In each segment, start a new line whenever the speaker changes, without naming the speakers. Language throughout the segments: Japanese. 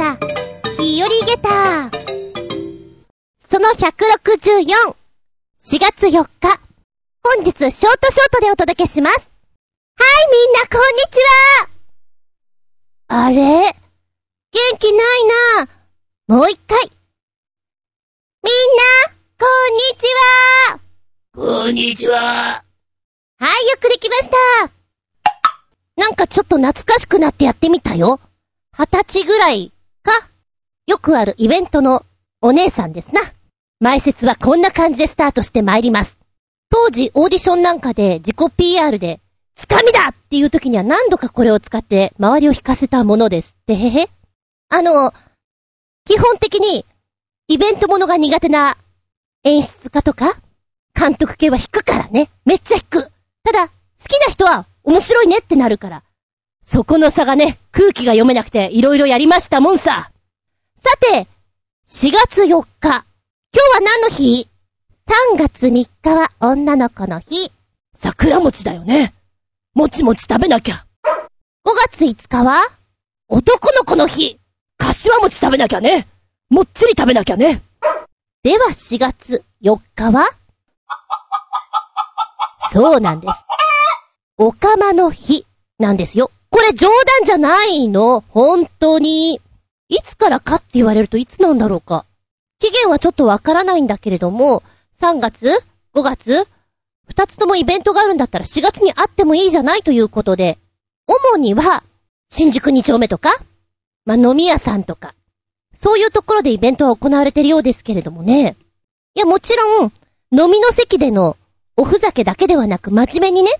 した。日和ゲター。その164。4月4日。本日、ショートショートでお届けします。はい、みんな、こんにちはあれ？元気ないなもう一回。みんな、こんにちは
こんにちは。
はい、よくできました。なんかちょっと懐かしくなってやってみたよ。二十歳ぐらいかよくあるイベントのお姉さんですな。前説はこんな感じでスタートして参ります。当時オーディションなんかで自己 PR で、つかみだっていう時には何度かこれを使って周りを引かせたものです。でへへ。あの、基本的にイベントものが苦手な演出家とか監督系は引くからね。めっちゃ引く。ただ、好きな人は面白いねってなるから。そこの差がね、空気が読めなくていろいろやりましたもんさ。さて、4月4日。今日は何の日 ?3 月3日は女の子の日。
桜餅だよね。もちもち食べなきゃ。
5月5日は？
男の子の日。柏餅食べなきゃね。もっちり食べなきゃね。
では4月4日は？そうなんです。おかまの日なんですよ。これ冗談じゃないの本当に。いつからかって言われるといつなんだろうか。期限はちょっとわからないんだけれども、3月 ?5 月二つともイベントがあるんだったら4月にあってもいいじゃないということで、主には、新宿2丁目とか、まあ、飲み屋さんとか、そういうところでイベントは行われてるようですけれどもね。いや、もちろん、飲みの席でのおふざけだけではなく真面目にね、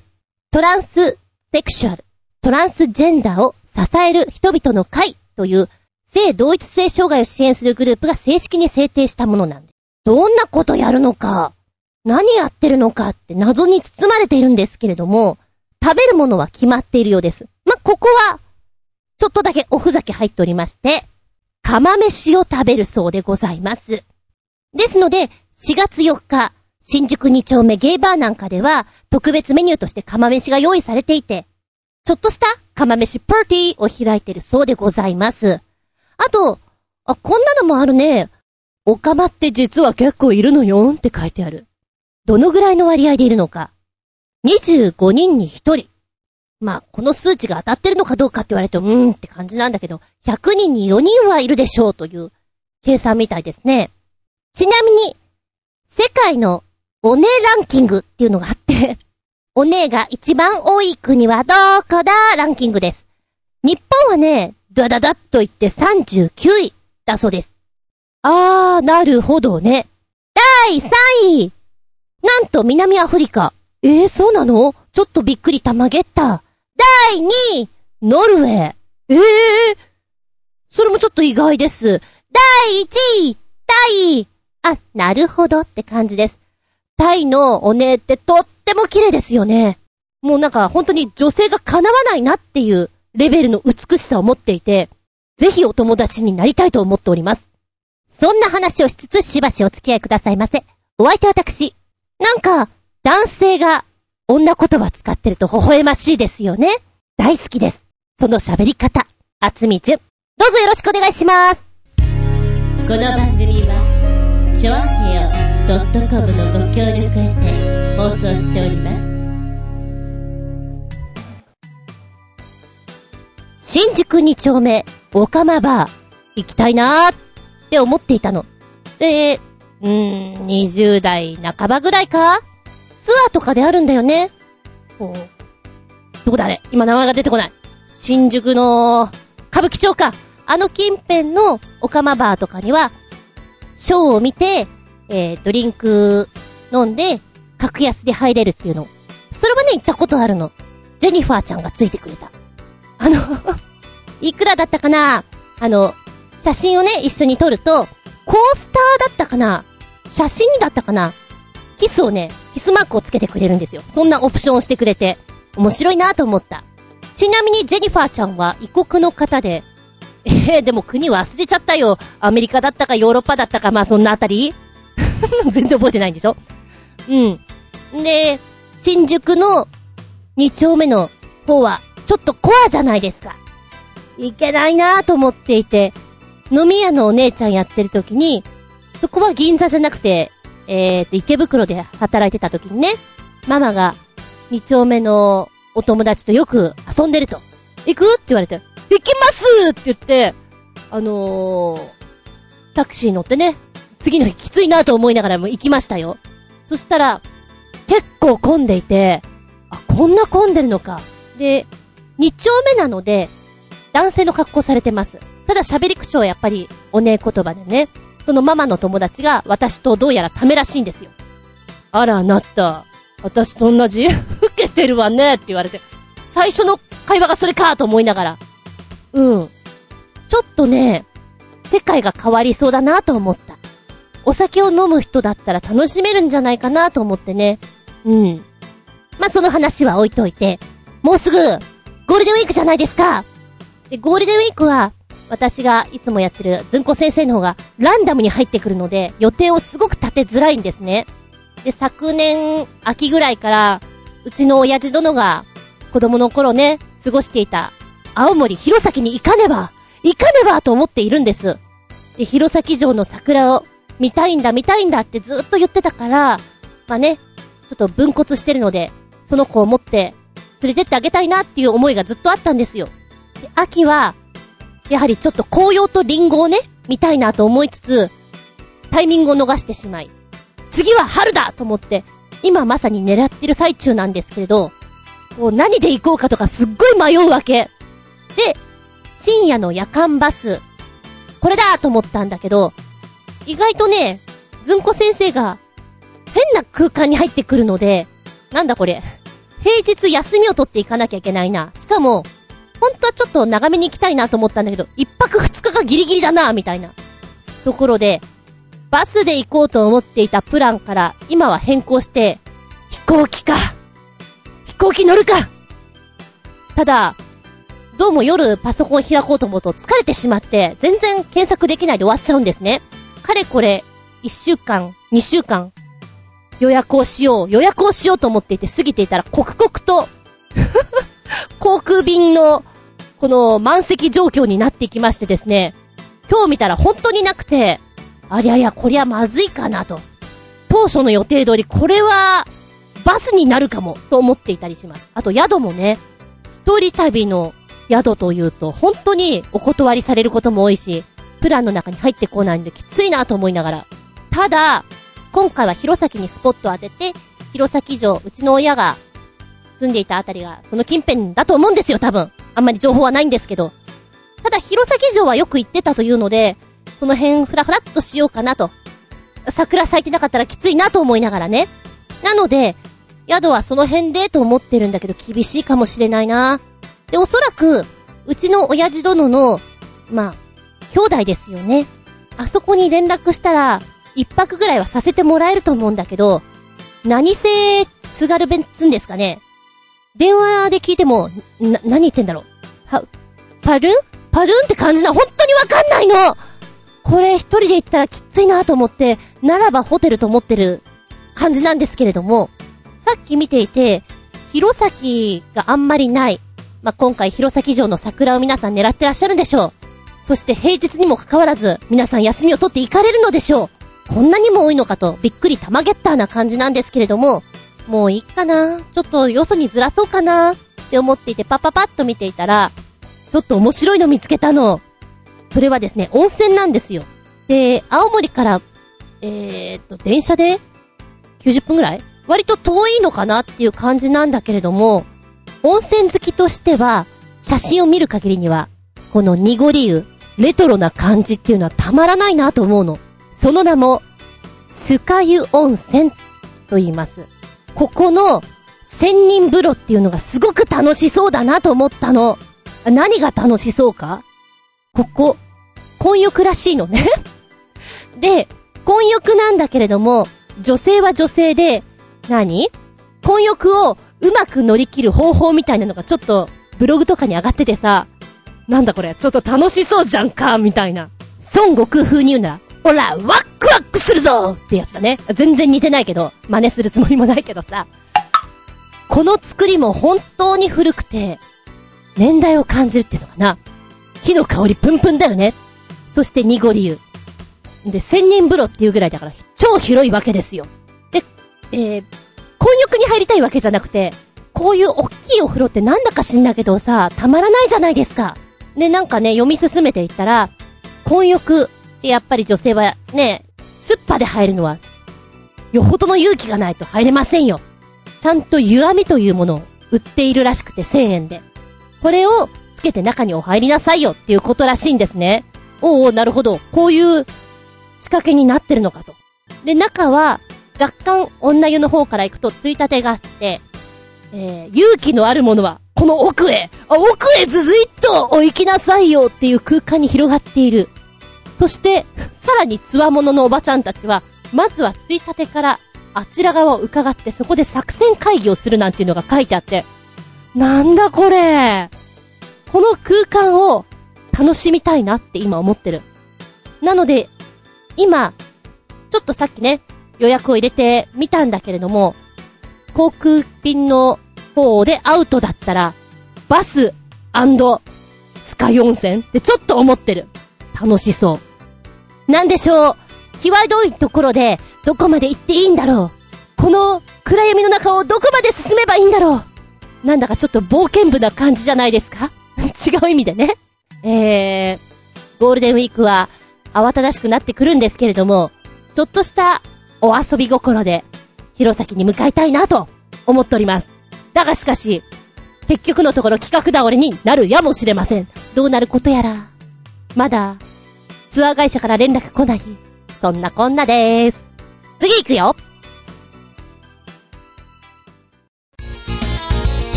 トランスセクシュアル、トランスジェンダーを支える人々の会という性同一性障害を支援するグループが正式に制定したものなんです。どんなことやるのか、何やってるのかって謎に包まれているんですけれども、食べるものは決まっているようです。まここは、ちょっとだけおふざけ入っておりまして、釜飯を食べるそうでございます。ですので、4月4日、新宿2丁目ゲイバーなんかでは、特別メニューとして釜飯が用意されていて、ちょっとした釜飯パーティーを開いてるそうでございます。あと、あ、こんなのもあるね。お釜って実は結構いるのよって書いてある。どのぐらいの割合でいるのか。25人に1人。まあ、この数値が当たってるのかどうかって言われると、うーんって感じなんだけど、100人に4人はいるでしょうという計算みたいですね。ちなみに、世界のお姉ランキングっていうのがあって、お姉が一番多い国はどこだ？ランキングです。日本はね、ダダダッと言って39位だそうです。あー、なるほどね。第3位なんと南アフリカ。えー、そうなの？ちょっとびっくりたまげった。第2位ノルウェー。ええー、それもちょっと意外です。第1位タイあ、なるほどって感じです。タイのお姉ってとっても綺麗ですよね。もうなんか本当に女性が叶わないなっていうレベルの美しさを持っていて、ぜひお友達になりたいと思っております。そんな話をしつつしばしお付き合いくださいませ。お相手は私。なんか、男性が女言葉使ってると微笑ましいですよね。大好きです。その喋り方。あつみじゅん。どうぞよろしくお願いします。
この番組はチョアヘオ .com のご協力へて放送しております
新宿2丁目、オカマバー、行きたいなーって思っていたの。で、うーん、20代半ばぐらいか？ツアーとかであるんだよね。こう、どこだあれ？今名前が出てこない。新宿の、歌舞伎町か。あの近辺のオカマバーとかには、ショーを見て、えー、ドリンク飲んで、格安で入れるっていうの。それはね、行ったことあるの。ジェニファーちゃんがついてくれた。あの、いくらだったかな？あの、写真をね、一緒に撮ると、コースターだったかな？写真だったかな？キスをね、キスマークをつけてくれるんですよ。そんなオプションをしてくれて、面白いなと思った。ちなみにジェニファーちゃんは異国の方で、えー、でも国忘れちゃったよ。アメリカだったかヨーロッパだったか、まあそんなあたり 全然覚えてないんでしょ？うん。で、新宿の2丁目の方は、ちょっとコアじゃないですか。いけないなぁと思っていて、飲み屋のお姉ちゃんやってる時に、そこは銀座じゃなくて、えーと、池袋で働いてた時にね、ママが、二丁目のお友達とよく遊んでると。行く？って言われて、行きますって言って、あのー、タクシー乗ってね、次の日きついなと思いながらも行きましたよ。そしたら、結構混んでいて、あ、こんな混んでるのか。で、二丁目なので、男性の格好されてます。ただ喋り口調はやっぱりお姉言葉でね、そのママの友達が私とどうやらためらしいんですよ。あら、あなた、私と同じ老けてるわねって言われて、最初の会話がそれかと思いながら、うん。ちょっとね、世界が変わりそうだなと思った。お酒を飲む人だったら楽しめるんじゃないかなと思ってね。うん。まあ、その話は置いといて、もうすぐ、ゴールデンウィークじゃないですかで、ゴールデンウィークは、私がいつもやってるずんこ先生の方がランダムに入ってくるので、予定をすごく立てづらいんですね。で、昨年秋ぐらいから、うちの親父殿が子供の頃ね、過ごしていた青森弘前に行かねば行かねばと思っているんです。で、弘前城の桜を見たいんだ見たいんだってずっと言ってたから、まあね、ちょっと分骨してるので、その子を持って連れてってあげたいなっていう思いがずっとあったんですよ。で、秋は、やはりちょっと紅葉とリンゴをね、見たいなと思いつつ、タイミングを逃してしまい、次は春だと思って、今まさに狙ってる最中なんですけれど、こう何で行こうかとかすっごい迷うわけ。で、深夜の夜間バス、これだと思ったんだけど、意外とね、ずんこ先生が、変な空間に入ってくるので、なんだこれ。平日休みを取っていかなきゃいけないな。しかも、本当はちょっと長めに行きたいなと思ったんだけど、一泊二日がギリギリだな、みたいな。ところで、バスで行こうと思っていたプランから、今は変更して、飛行機か飛行機乗るかただ、どうも夜パソコン開こうと思うと疲れてしまって、全然検索できないで終わっちゃうんですね。かれこれ、一週間、二週間、予約をしよう、予約をしようと思っていて過ぎていたら、刻々と 航空便の、この満席状況になってきましてですね、今日見たら本当になくて、ありゃりゃ、こりゃまずいかなと。当初の予定通り、これは、バスになるかも、と思っていたりします。あと宿もね、一人旅の宿というと、本当にお断りされることも多いし、プランの中に入ってこないんできついなと思いながら。ただ、今回は弘前にスポットを当てて、弘前城、うちの親が住んでいたあたりが、その近辺だと思うんですよ、多分。あんまり情報はないんですけど。ただ、弘前城はよく行ってたというので、その辺ふらふらっとしようかなと。桜咲いてなかったらきついなと思いながらね。なので、宿はその辺でと思ってるんだけど厳しいかもしれないな。で、おそらく、うちの親父殿の、まあ、兄弟ですよね。あそこに連絡したら、一泊ぐらいはさせてもらえると思うんだけど、何せ、津軽弁っつんですかね。電話で聞いても、な、何言ってんだろう。は、パルン？パルンって感じな、本当にわかんないのこれ一人で行ったらきついなと思って、ならばホテルと思ってる感じなんですけれども、さっき見ていて、弘前があんまりない。まあ、今回弘前城の桜を皆さん狙ってらっしゃるんでしょう。そして平日にもかかわらず、皆さん休みを取って行かれるのでしょう。こんなにも多いのかと、びっくり玉ゲッターな感じなんですけれども、もういいかな？ちょっとよそにずらそうかな？って思っていてパパパッと見ていたら、ちょっと面白いの見つけたの。それはですね、温泉なんですよ。で、青森から、えー、っと、電車で90分ぐらい？割と遠いのかなっていう感じなんだけれども、温泉好きとしては、写真を見る限りには、この濁り湯、レトロな感じっていうのはたまらないなと思うの。その名も、スカ湯温泉と言います。ここの千人風呂っていうのがすごく楽しそうだなと思ったの。何が楽しそうか？ここ、混浴らしいのね で、混浴なんだけれども、女性は女性で、何？混浴をうまく乗り切る方法みたいなのがちょっとブログとかに上がっててさ、なんだこれ、ちょっと楽しそうじゃんか、みたいな。孫悟空風に言うなら、ほら、ワックワックするぞってやつだね。全然似てないけど、真似するつもりもないけどさ。この作りも本当に古くて、年代を感じるっていうのかな。木の香りプンプンだよね。そして濁り湯。で、千人風呂っていうぐらいだから、超広いわけですよ。で、えー、混浴に入りたいわけじゃなくて、こういう大きいお風呂ってなんだか知んだけどさ、たまらないじゃないですか。で、なんかね、読み進めていったら、混浴ってやっぱり女性はね、スッパで入るのは、よほどの勇気がないと入れませんよ。ちゃんと湯あみというものを売っているらしくて1000円で。これをつけて中にお入りなさいよっていうことらしいんですね。おおなるほど。こういう仕掛けになってるのかと。で、中は若干女湯の方から行くとついたてがあって、えー、勇気のあるものはこの奥へ、あ、奥へずずいっとお行きなさいよっていう空間に広がっている。そして、さらにつわもののおばちゃんたちは、まずはついたてからあちら側を伺ってそこで作戦会議をするなんていうのが書いてあって、なんだこれ？この空間を楽しみたいなって今思ってる。なので、今、ちょっとさっきね、予約を入れてみたんだけれども、航空便の方でアウトだったら、バススカイ温泉ってちょっと思ってる。楽しそう。なんでしょう。際どいところで、どこまで行っていいんだろう。この暗闇の中をどこまで進めばいいんだろう。なんだかちょっと冒険部な感じじゃないですか 違う意味でね。えー、ゴールデンウィークは慌ただしくなってくるんですけれども、ちょっとしたお遊び心で、弘前に向かいたいなと思っております。だがしかし、結局のところ企画倒れになるやもしれません。どうなることやら。まだ、ツアー会社から連絡来ない。そんなこんなでーす。次行くよ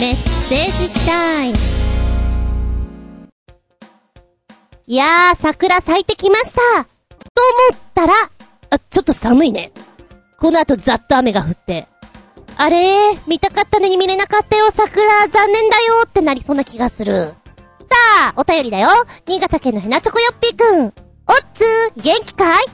メッセージタイム。いやー、桜咲いてきました。と思ったら、
あ、ちょっと寒いね。この後ざっと雨が降って、
あれ？ー、見たかったのに見れなかったよ、桜、残念だよってなりそうな気がする。さあ、お便りだよ。新潟県のヘナチョコヨッピーくん。おっつー、元気かい？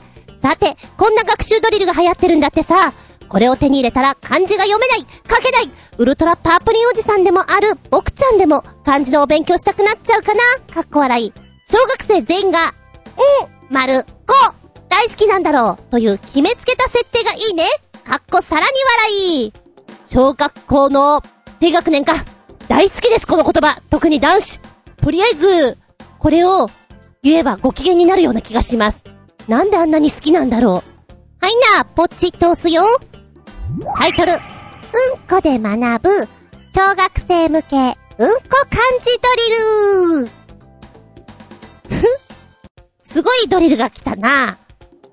さて、こんな学習ドリルが流行ってるんだってさ。これを手に入れたら漢字が読めない、書けない、ウルトラパープリンおじさんでもある僕ちゃんでも漢字のお勉強したくなっちゃうかなかっこ笑い。小学生全員が、うん、丸、こ、大好きなんだろう、という決めつけた設定がいいね。かっこさらに笑い。小学校の低学年か。大好きです、この言葉。特に男子。とりあえず、これを言えばご機嫌になるような気がします。なんであんなに好きなんだろう。はいな、ポチッと押すよ。タイトル、うんこで学ぶ、小学生向け、うんこ漢字ドリルすごいドリルが来たな。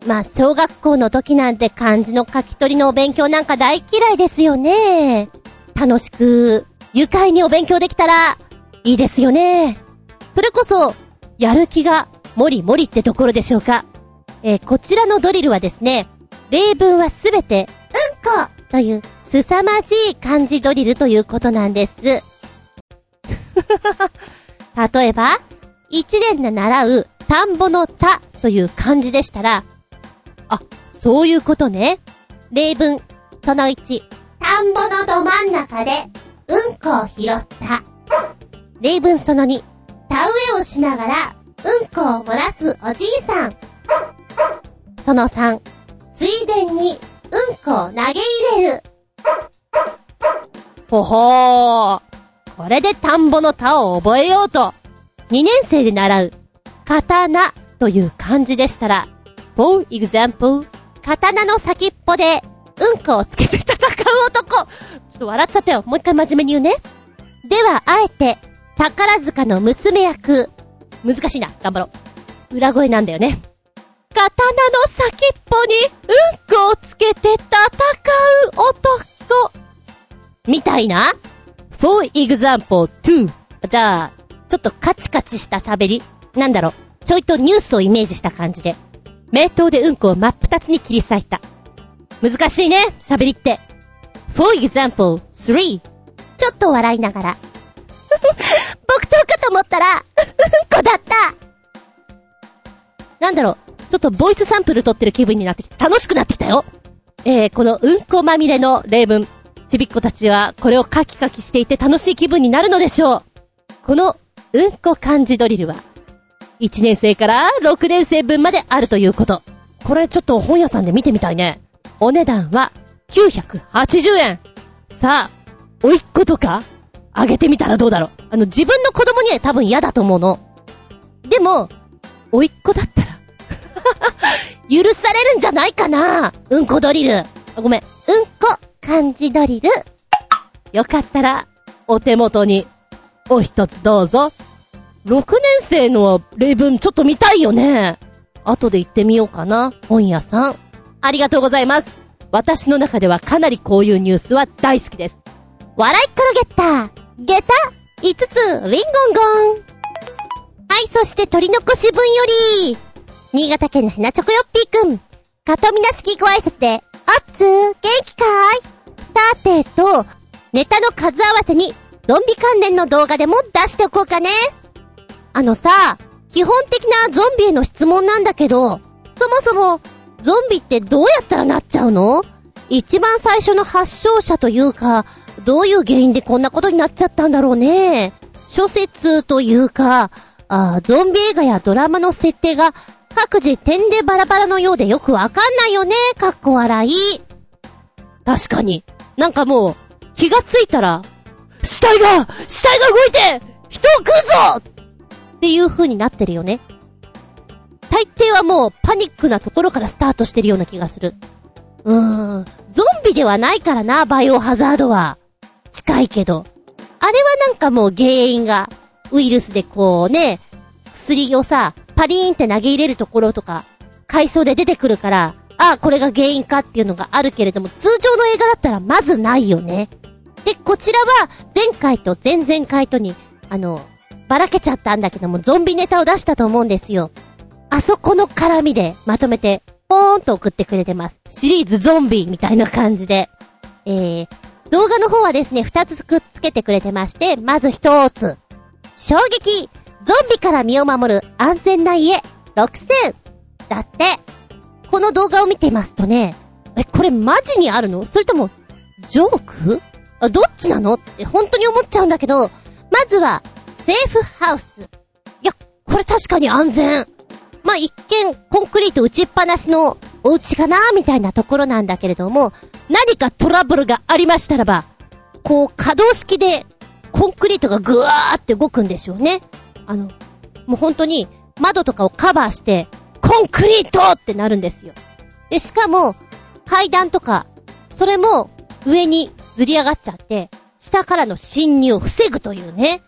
まあ、小学校の時なんて漢字の書き取りのお勉強なんか大嫌いですよね。楽しく、愉快にお勉強できたら、いいですよね。それこそ、やる気が、もりもりってところでしょうか。えー、こちらのドリルはですね、例文はすべて、うんこという、凄まじい漢字ドリルということなんです。例えば、一年で習う、田んぼの田という漢字でしたら、あ、そういうことね。例文、その1。田んぼのど真ん中で、うんこを拾った。例文その2。田植えをしながら、うんこを漏らすおじいさん。その3。水田に、うんこを投げ入れる。
ほほー。これで田んぼの田を覚えようと。2年生で習う、刀という漢字でしたら、For example, 刀の先っぽで、うんこをつけて戦う男ちょっと笑っちゃったよ。もう一回真面目に言うね。では、あえて、宝塚の娘役。難しいな。頑張ろう。裏声なんだよね。刀の先っぽに、うんこをつけて戦う男。みたいな ?For example, two. じゃあ、ちょっとカチカチした喋りなんだろう。ちょいとニュースをイメージした感じで。名刀でうんこを真っ二つに切り裂いた。難しいね、喋りって。For example, three. ちょっと笑いながら。僕刀かと思ったら、うんこだったなんだろう、ちょっとボイスサンプル撮ってる気分になってきて、楽しくなってきたよえー、このうんこまみれの例文。ちびっ子たちはこれをカキカキしていて楽しい気分になるのでしょう。このうんこ漢字ドリルは、1年生から6年生分まであるということ。これちょっと本屋さんで見てみたいね。お値段は980円。さあ、おいっ子とかあげてみたらどうだろう。あの、自分の子供には多分嫌だと思うの。でも、おいっ子だったら 許されるんじゃないかなうんこドリル。ごめん。うんこ、漢字ドリル。よかったら、お手元に、お一つどうぞ。6年生の例文ちょっと見たいよね。後で行ってみようかな。本屋さん。ありがとうございます。私の中ではかなりこういうニュースは大好きです。
笑い転げった下駄 !5 つ、リンゴンゴン。はい、そして取り残し分より、新潟県のヘナチョコヨッピーくん。かとみなしきご挨拶で、おっつー、元気かーいさてと、ネタの数合わせに、ゾンビ関連の動画でも出しておこうかね。あのさ、基本的なゾンビへの質問なんだけど、そもそも、ゾンビってどうやったらなっちゃうの？一番最初の発症者というか、どういう原因でこんなことになっちゃったんだろうね？諸説というか、あゾンビ映画やドラマの設定が各自点でバラバラのようでよくわかんないよね？かっこ笑い。
確かに。なんかもう、気がついたら、死体が死体が動いて人を食うぞっていう風になってるよね。大抵はもうパニックなところからスタートしてるような気がする。うーん。ゾンビではないからな、バイオハザードは。近いけど。あれはなんかもう原因が、ウイルスでこうね、薬をさ、パリーンって投げ入れるところとか、階層で出てくるから、ああ、これが原因かっていうのがあるけれども、通常の映画だったらまずないよね。で、こちらは、前回と前々回とに、あの、ばらけちゃったんだけども、ゾンビネタを出したと思うんですよ。あそこの絡みで、まとめて、ポーンと送ってくれてます。シリーズゾンビみたいな感じで。えー、動画の方はですね、二つくっつけてくれてまして、まず一つ。衝撃ゾンビから身を守る安全な家6000だって。この動画を見てますとね、え、これマジにあるの？それとも、ジョーク？あ、どっちなの？って本当に思っちゃうんだけど、まずは、セーフハウス。いや、これ確かに安全。まあ、一見、コンクリート打ちっぱなしのお家かなみたいなところなんだけれども、何かトラブルがありましたらば、こう、可動式で、コンクリートがぐわーって動くんでしょうね。あの、もう本当に、窓とかをカバーして、コンクリートってなるんですよ。で、しかも、階段とか、それも、上にずり上がっちゃって、下からの侵入を防ぐというね。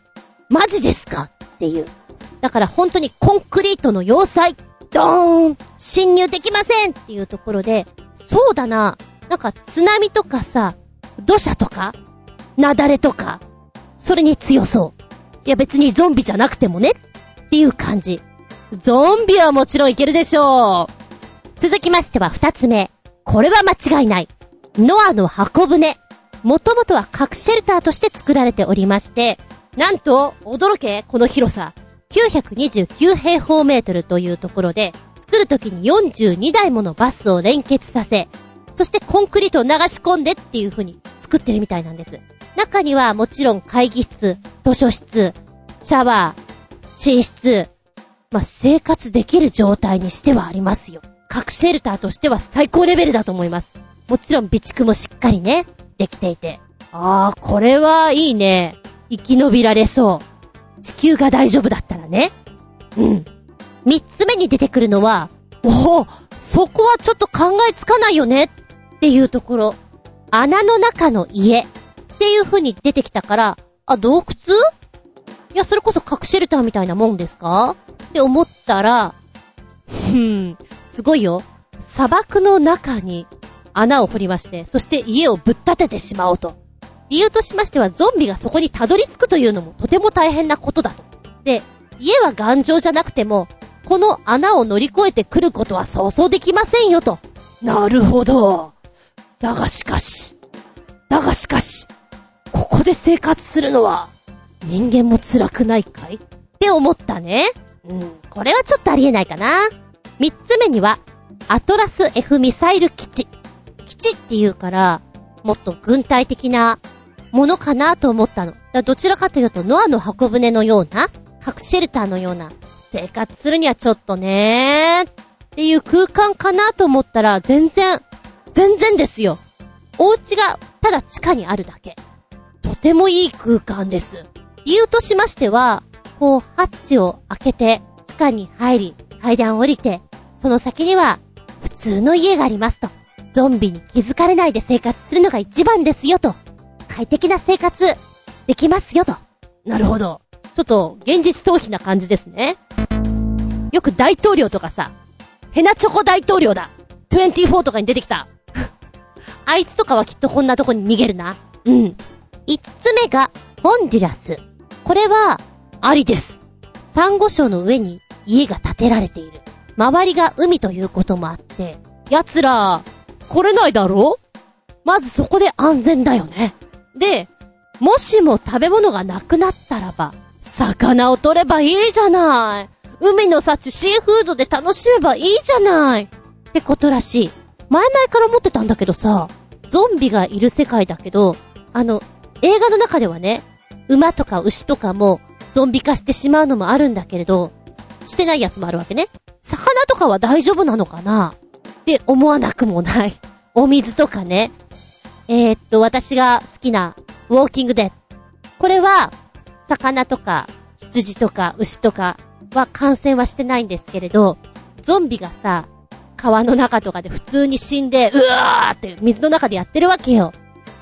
マジですか？っていう。だから本当にコンクリートの要塞、ドーン侵入できませんっていうところで、そうだな、なんか津波とかさ、土砂とか、雪崩とか、それに強そう。いや別にゾンビじゃなくてもねっていう感じ。ゾンビはもちろんいけるでしょう。続きましては二つ目。これは間違いない。ノアの箱舟。もともとは核シェルターとして作られておりまして、なんと、驚け、この広さ。929平方メートルというところで、作るときに42台ものバスを連結させ、そしてコンクリートを流し込んでっていう風に作ってるみたいなんです。中にはもちろん会議室、図書室、シャワー、寝室、まあ、生活できる状態にしてはありますよ。核シェルターとしては最高レベルだと思います。もちろん備蓄もしっかりね、できていて。ああ、これはいいね。生き延びられそう。地球が大丈夫だったらね。うん。三つ目に出てくるのは、おお、そこはちょっと考えつかないよねっていうところ。穴の中の家っていう風に出てきたから、あ、洞窟？いや、それこそ核シェルターみたいなもんですか？って思ったら、ふん、すごいよ。砂漠の中に穴を掘りまして、そして家をぶっ立ててしまおうと。理由としましては、ゾンビがそこにたどり着くというのもとても大変なことだと。で、家は頑丈じゃなくても、この穴を乗り越えてくることはそうそうできませんよと。なるほど。だがしかし、だがしかし、ここで生活するのは、人間も辛くないかい？って思ったね。うん、これはちょっとありえないかな。三つ目には、アトラス F ミサイル基地。基地って言うから、もっと軍隊的なものかなと思ったの。どちらかというと、ノアの箱舟のような、核シェルターのような、生活するにはちょっとねーっていう空間かなと思ったら全然、全然ですよ。お家がただ地下にあるだけ。とてもいい空間です。理由としましては、こう、ハッチを開けて、地下に入り、階段を降りて、その先には、普通の家がありますと。ゾンビに気づかれないで生活するのが一番ですよと。快適な生活、できますよと。なるほど。ちょっと、現実逃避な感じですね。よく大統領とかさ、ヘナチョコ大統領だ !24 とかに出てきた。あいつとかはきっとこんなとこに逃げるな。うん。五つ目が、ホンデュラス。これは、ありです。サンゴ礁の上に家が建てられている。周りが海ということもあって、奴ら、来れないだろまずそこで安全だよね。で、もしも食べ物がなくなったらば、魚を取ればいいじゃない。海の幸シーフードで楽しめばいいじゃない。ってことらしい。前々から思ってたんだけどさ、ゾンビがいる世界だけど、あの、映画の中ではね、馬とか牛とかもゾンビ化してしまうのもあるんだけれど、してないやつもあるわけね。魚とかは大丈夫なのかな？って思わなくもない。お水とかね。えー、っと、私が好きな、ウォーキングデッドこれは、魚とか、羊とか、牛とかは感染はしてないんですけれど、ゾンビがさ、川の中とかで普通に死んで、うわーって水の中でやってるわけよ。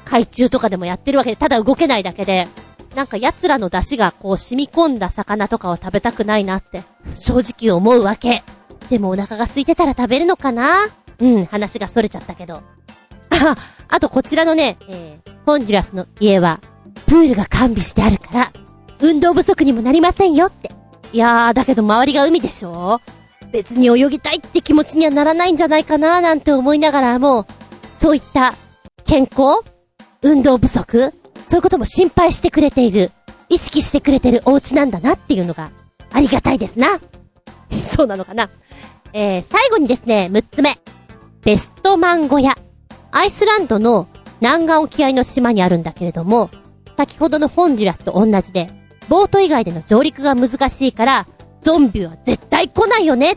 海中とかでもやってるわけで、ただ動けないだけで、なんか奴らの出汁がこう染み込んだ魚とかを食べたくないなって、正直思うわけ。でもお腹が空いてたら食べるのかな？うん、話が逸れちゃったけど。あ、あとこちらのね、えー、ホンジュラスの家は、プールが完備してあるから、運動不足にもなりませんよって。いやー、だけど周りが海でしょ？別に泳ぎたいって気持ちにはならないんじゃないかなーなんて思いながらも、そういった健康？運動不足？そういうことも心配してくれている、意識してくれてるお家なんだなっていうのが、ありがたいですな。そうなのかな。えー、最後にですね、6つ目。ベストマン小屋。アイスランドの南岸沖合の島にあるんだけれども、先ほどのホンデュラスと同じで、ボート以外での上陸が難しいから、ゾンビは絶対来ないよね。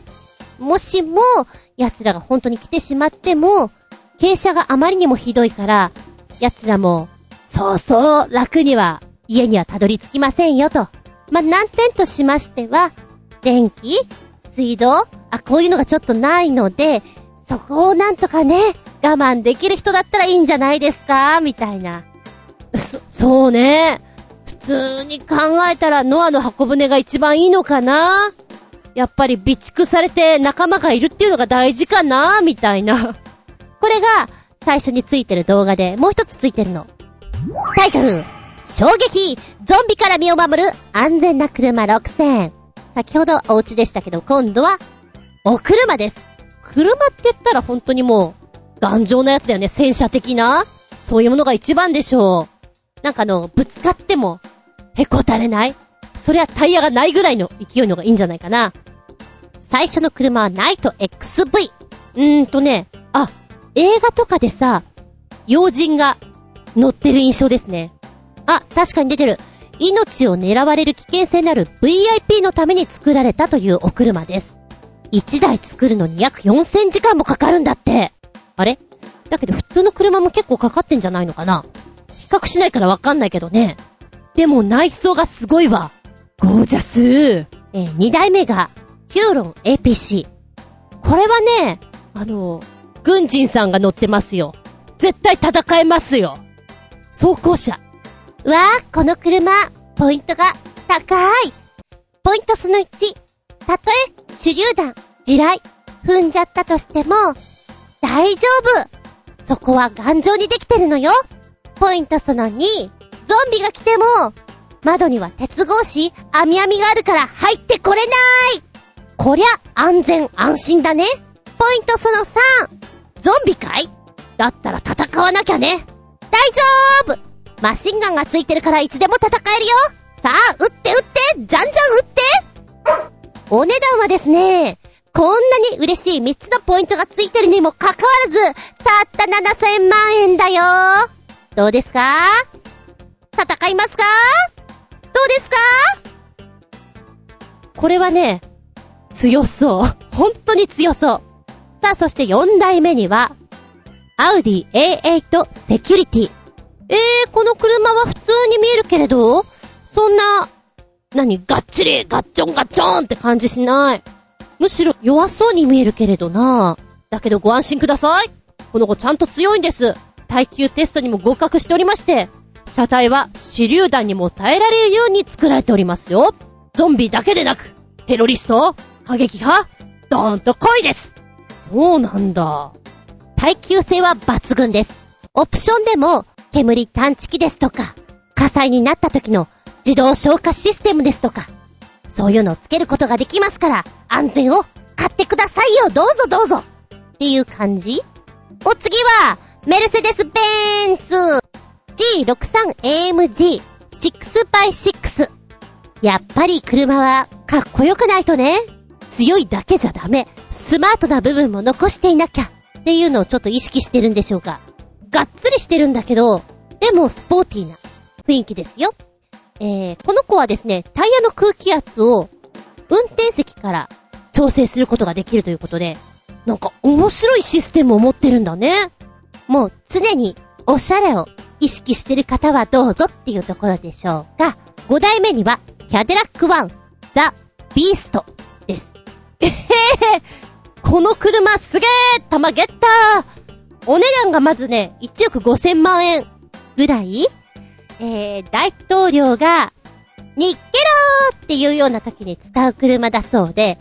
もしも、奴らが本当に来てしまっても、傾斜があまりにもひどいから、奴らも、そうそう、楽には、家にはたどり着きませんよと。まあ、難点としましては、電気水道あ、こういうのがちょっとないので、そこをなんとかね、我慢できる人だったらいいんじゃないですか？みたいな。そ、そうね。普通に考えたらノアの箱舟が一番いいのかな？やっぱり備蓄されて仲間がいるっていうのが大事かな？みたいな。これが最初についてる動画でもう一つついてるの。タイトル衝撃ゾンビから身を守る安全な車6000。先ほどお家でしたけど今度はお車です。車って言ったら本当にもう頑丈なやつだよね。戦車的な？そういうものが一番でしょう。なんかあの、ぶつかってもへこたれない？そりゃタイヤがないぐらいの勢いのがいいんじゃないかな。最初の車はナイト XV。うーんとね、あ、映画とかでさ、要人が乗ってる印象ですね。あ、確かに出てる。命を狙われる危険性のある VIP のために作られたというお車です。1台作るのに約4000時間もかかるんだって。あれ？だけど普通の車も結構かかってんじゃないのかな？比較しないからわかんないけどね。でも内装がすごいわ。ゴージャスーえー、2台目が、ヒューロン APC。これはね、あの、軍人さんが乗ってますよ。絶対戦えますよ。走行車。わあ、この車、ポイントが高い。ポイントその1。たとえ、手榴弾、地雷、踏んじゃったとしても、大丈夫。そこは頑丈にできてるのよ。ポイントその2。ゾンビが来ても、窓には鉄格子、網網があるから入ってこれないこりゃ安全安心だね。ポイントその3。ゾンビかい？だったら戦わなきゃね。大丈夫マシンガンがついてるからいつでも戦えるよさあ、撃って撃ってじゃんじゃん撃ってお値段はですね、こんなに嬉しい3つのポイントがついてるにもかかわらず、たった7000万円だよどうですか？戦いますか？どうですか？これはね、強そう。本当に強そう。さあ、そして4代目には、アウディ A8 セキュリティ。えー、この車は普通に見えるけれど、そんな、何、がっちり、ガッチョンガッチョンって感じしない。むしろ弱そうに見えるけれどな。だけどご安心ください。この子ちゃんと強いんです。耐久テストにも合格しておりまして、車体は手榴弾にも耐えられるように作られておりますよ。ゾンビだけでなく、テロリスト、過激派、ドーンと来いですそうなんだ。
耐久性は抜群です。オプションでも、煙探知機ですとか、火災になった時の自動消火システムですとか、そういうのをつけることができますから、安全を買ってくださいよどうぞどうぞっていう感じお次は、メルセデス・ベンツ G63AMG 6x6 やっぱり車はかっこよくないとね。強いだけじゃダメ。スマートな部分も残していなきゃ。っていうのをちょっと意識してるんでしょうか。がっつりしてるんだけど、でもスポーティーな雰囲気ですよ。えー、この子はですね、タイヤの空気圧を運転席から調整することができるということで、なんか面白いシステムを持ってるんだね。もう常におしゃれを意識してる方はどうぞっていうところでしょうか。5代目には、キャデラックワン、ザ・ビーストです。えへへこの車すげー玉ゲッターお値段がまずね、1億5000万円ぐらいえー、大統領が、ニッケローっていうような時に使う車だそうで、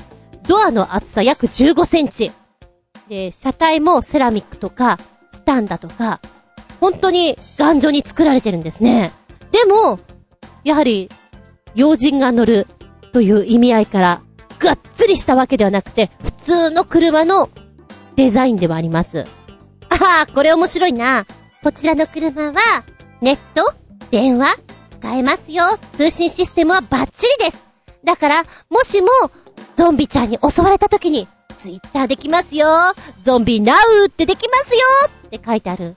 ドアの厚さ約15センチ。で、車体もセラミックとか、スタンダとか、本当に頑丈に作られてるんですね。でも、やはり、要人が乗るという意味合いから、がっつりしたわけではなくて、普通の車のデザインではあります。ああ、これ面白いな。こちらの車は、ネット電話使えますよ。通信システムはバッチリです。だから、もしも、ゾンビちゃんに襲われた時に、ツイッターできますよ。ゾンビナウってできますよって書いてある。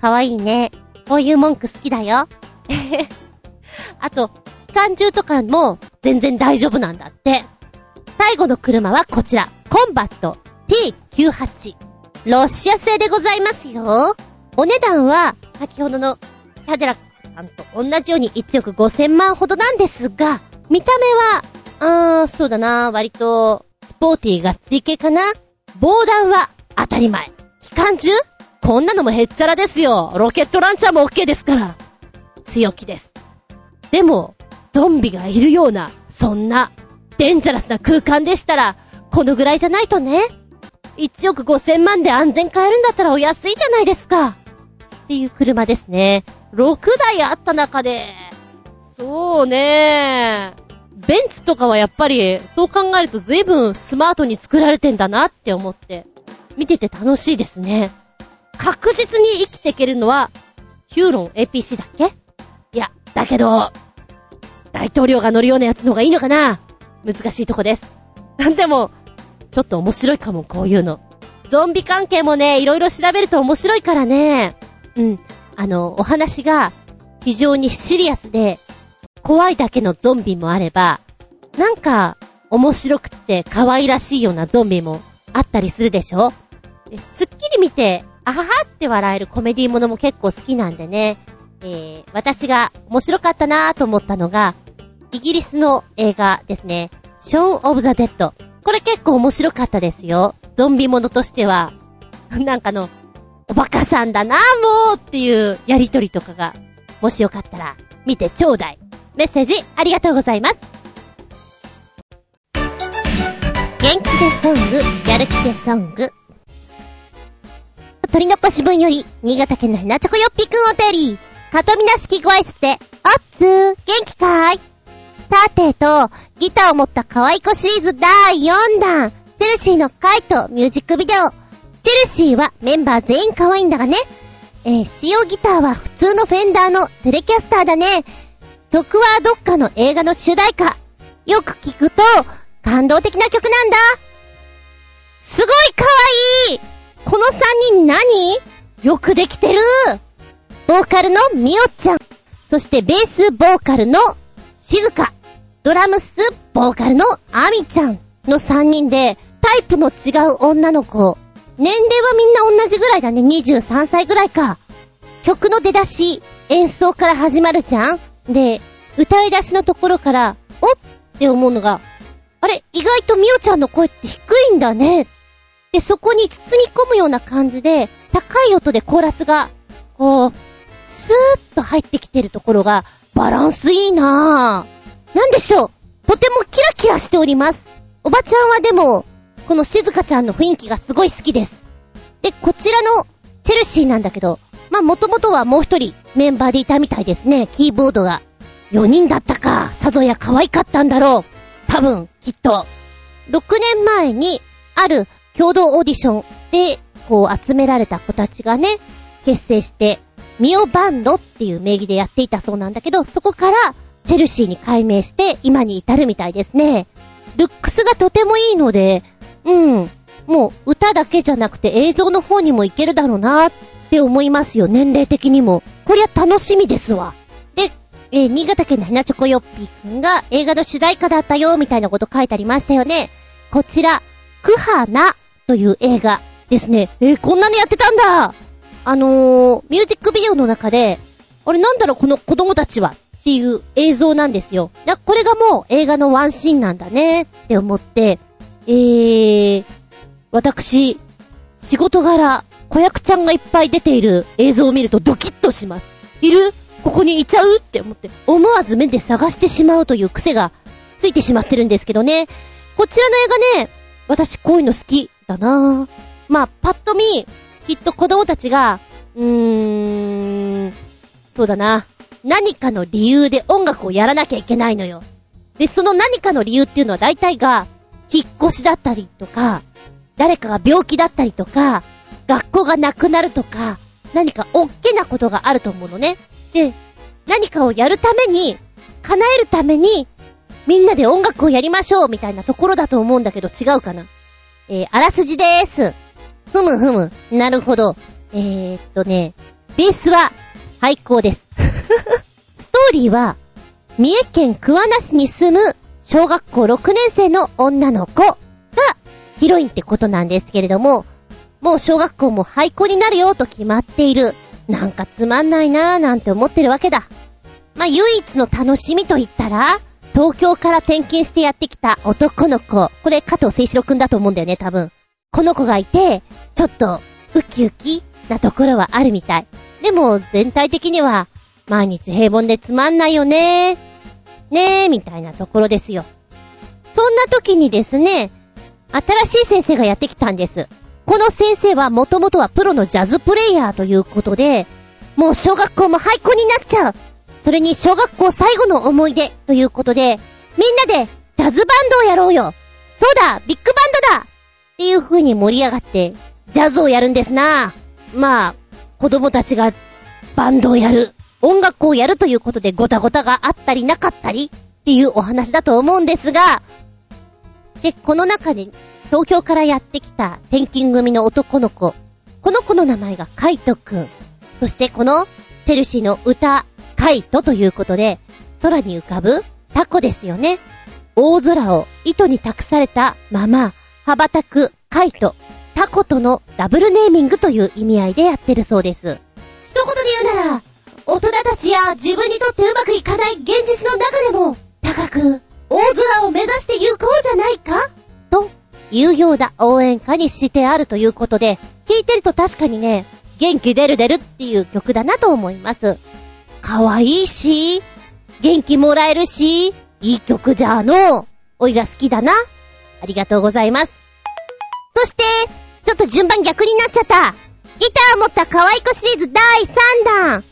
かわいいね。こういう文句好きだよ。あと、機関銃とかも全然大丈夫なんだって。最後の車はこちら。コンバット T98。ロシア製でございますよ。お値段は、先ほどのキャデラックさんと同じように1億5000万ほどなんですが、見た目は、あー、そうだな、割と、スポーティーがっつり系かな防弾は当たり前。機関銃？こんなのもへっちゃらですよ。ロケットランチャーも OK ですから。強気です。でも、ゾンビがいるような、そんな、デンジャラスな空間でしたら、このぐらいじゃないとね。1億5千万で安全買えるんだったらお安いじゃないですか。っていう車ですね。6台あった中で、そうねベンツとかはやっぱり、そう考えると随分スマートに作られてんだなって思って、見てて楽しいですね。確実に生きていけるのは、ヒューロン APC だっけ？いや、だけど、大統領が乗るようなやつの方がいいのかな？難しいとこです。なんでも、ちょっと面白いかも、こういうの。ゾンビ関係もね、いろいろ調べると面白いからね。うん。あの、お話が非常にシリアスで、怖いだけのゾンビもあれば、なんか、面白くて可愛らしいようなゾンビもあったりするでしょ？すっきり見て、あははって笑えるコメディーものも結構好きなんでね。えー、私が面白かったなぁと思ったのが、イギリスの映画ですね。ショーン・オブ・ザ・デッド。これ結構面白かったですよ。ゾンビものとしては。なんかの、おバカさんだな、もうっていうやりとりとかが、もしよかったら、見てちょうだい。メッセージ、ありがとうございます。元気でソング、やる気でソング。取り残し分より、新潟県のひなちょこよっぴくんお便り。かとみなしきご挨拶で、おっつー、元気かーいさてと、ギターを持った可愛い子シリーズ第4弾、チェルシーのカイトミュージックビデオ、チェルシーはメンバー全員可愛いんだがね。えー、使用ギターは普通のフェンダーのテレキャスターだね。曲はどっかの映画の主題歌。よく聞くと、感動的な曲なんだ。すごい可愛いこの三人何？よくできてるボーカルのみおちゃん。そしてベースボーカルの静香。ドラムス、ボーカルのアミちゃんの3人で、タイプの違う女の子。年齢はみんな同じぐらいだね。23歳ぐらいか。曲の出だし、演奏から始まるじゃんで、歌い出しのところから、おって思うのが、あれ、意外とみおちゃんの声って低いんだね。で、そこに包み込むような感じで、高い音でコーラスが、こう、スーッと入ってきてるところが、バランスいいなぁ。なんでしょうとてもキラキラしております。おばちゃんはでも、この静香ちゃんの雰囲気がすごい好きです。で、こちらのチェルシーなんだけど、まあ、もともとはもう一人メンバーでいたみたいですね、キーボードが。4人だったか、さぞや可愛かったんだろう。多分、きっと。6年前に、ある共同オーディションで、こう集められた子たちがね、結成して、ミオバンドっていう名義でやっていたそうなんだけど、そこから、チェルシーに改名して、今に至るみたいですね。ルックスがとてもいいので、うん、もう歌だけじゃなくて映像の方にもいけるだろうなって思いますよ、年齢的にも。こりゃ楽しみですわ。で、えー、新潟県のひなチョコヨッピーくんが映画の主題歌だったよ、みたいなこと書いてありましたよね。こちら、クハナという映画ですね。えー、こんなにやってたんだあのー、ミュージックビデオの中で、あれなんだろうこの子供たちはっていう映像なんですよ。だこれがもう映画のワンシーンなんだねって思って、えー、私、仕事柄、子役ちゃんがいっぱい出ている映像を見るとドキッとします。いる？ここにいちゃう？って思って、思わず目で探してしまうという癖がついてしまってるんですけどね。こちらの映画ね、私こういうの好きだなぁ。まあ、パッと見、きっと子供たちが、うーん、そうだな。何かの理由で音楽をやらなきゃいけないのよ。で、その何かの理由っていうのは大体が、引っ越しだったりとか、誰かが病気だったりとか、学校がなくなるとか、何か大きなことがあると思うのね。で、何かをやるために、叶えるために、みんなで音楽をやりましょうみたいなところだと思うんだけど違うかな。えー、あらすじでーす。ふむふむ。なるほど。えー、っとね、ベースは、廃校です。ストーリーは、三重県桑名市に住む小学校6年生の女の子がヒロインってことなんですけれども、もう小学校も廃校になるよと決まっている。なんかつまんないなーなんて思ってるわけだ。まあ、唯一の楽しみと言ったら、東京から転勤してやってきた男の子。これ加藤聖志郎くんだと思うんだよね、多分。この子がいて、ちょっと、ウキウキなところはあるみたい。でも、全体的には、毎日平凡でつまんないよねねえ、みたいなところですよ。そんな時にですね、新しい先生がやってきたんです。この先生はもともとはプロのジャズプレイヤーということで、もう小学校も廃校になっちゃう。それに小学校最後の思い出ということで、みんなでジャズバンドをやろうよそうだビッグバンドだっていう風に盛り上がって、ジャズをやるんですなまあ、子供たちがバンドをやる、音楽をやるということでごたごたがあったりなかったりっていうお話だと思うんですが、で、この中で東京からやってきた転勤組の男の子、この子の名前がカイトくん。そしてこのチェルシーの歌、カイトということで、空に浮かぶタコですよね。大空を糸に託されたまま、羽ばたくカイト、タコとのダブルネーミングという意味合いでやってるそうです。
一言で言うなら、大人たちや自分にとってうまくいかない現実の中でも、高く、大空を目指して行こうじゃないか？
と、有用な応援歌にしてあるということで、聴いてると確かにね、元気出る出るっていう曲だなと思います。可愛いし、元気もらえるし、いい曲じゃあの。おいら好きだな。ありがとうございます。そして、ちょっと順番逆になっちゃった。ギターを持った可愛い子シリーズ第3弾。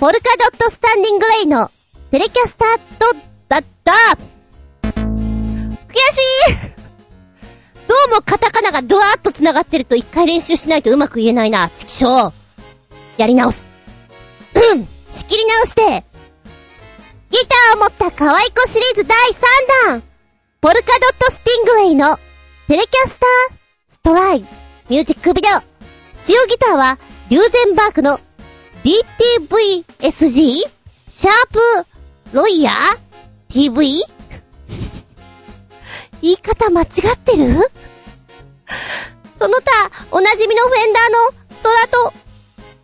ポルカドットスタンディングレイのテレキャスタートだった悔しいどうもカタカナがドワーッと繋がってると一回練習しないとうまく言えないな。チキショー。やり直す。うん。仕切り直して。ギターを持った可愛い子シリーズ第3弾。ポルカドットスティングウェイのテレキャスターストライミュージックビデオ使用ギターは、リューゼンバーグの DTVSG シャープロイヤー TV? 言い方間違ってる？その他、おなじみのフェンダーのストラト、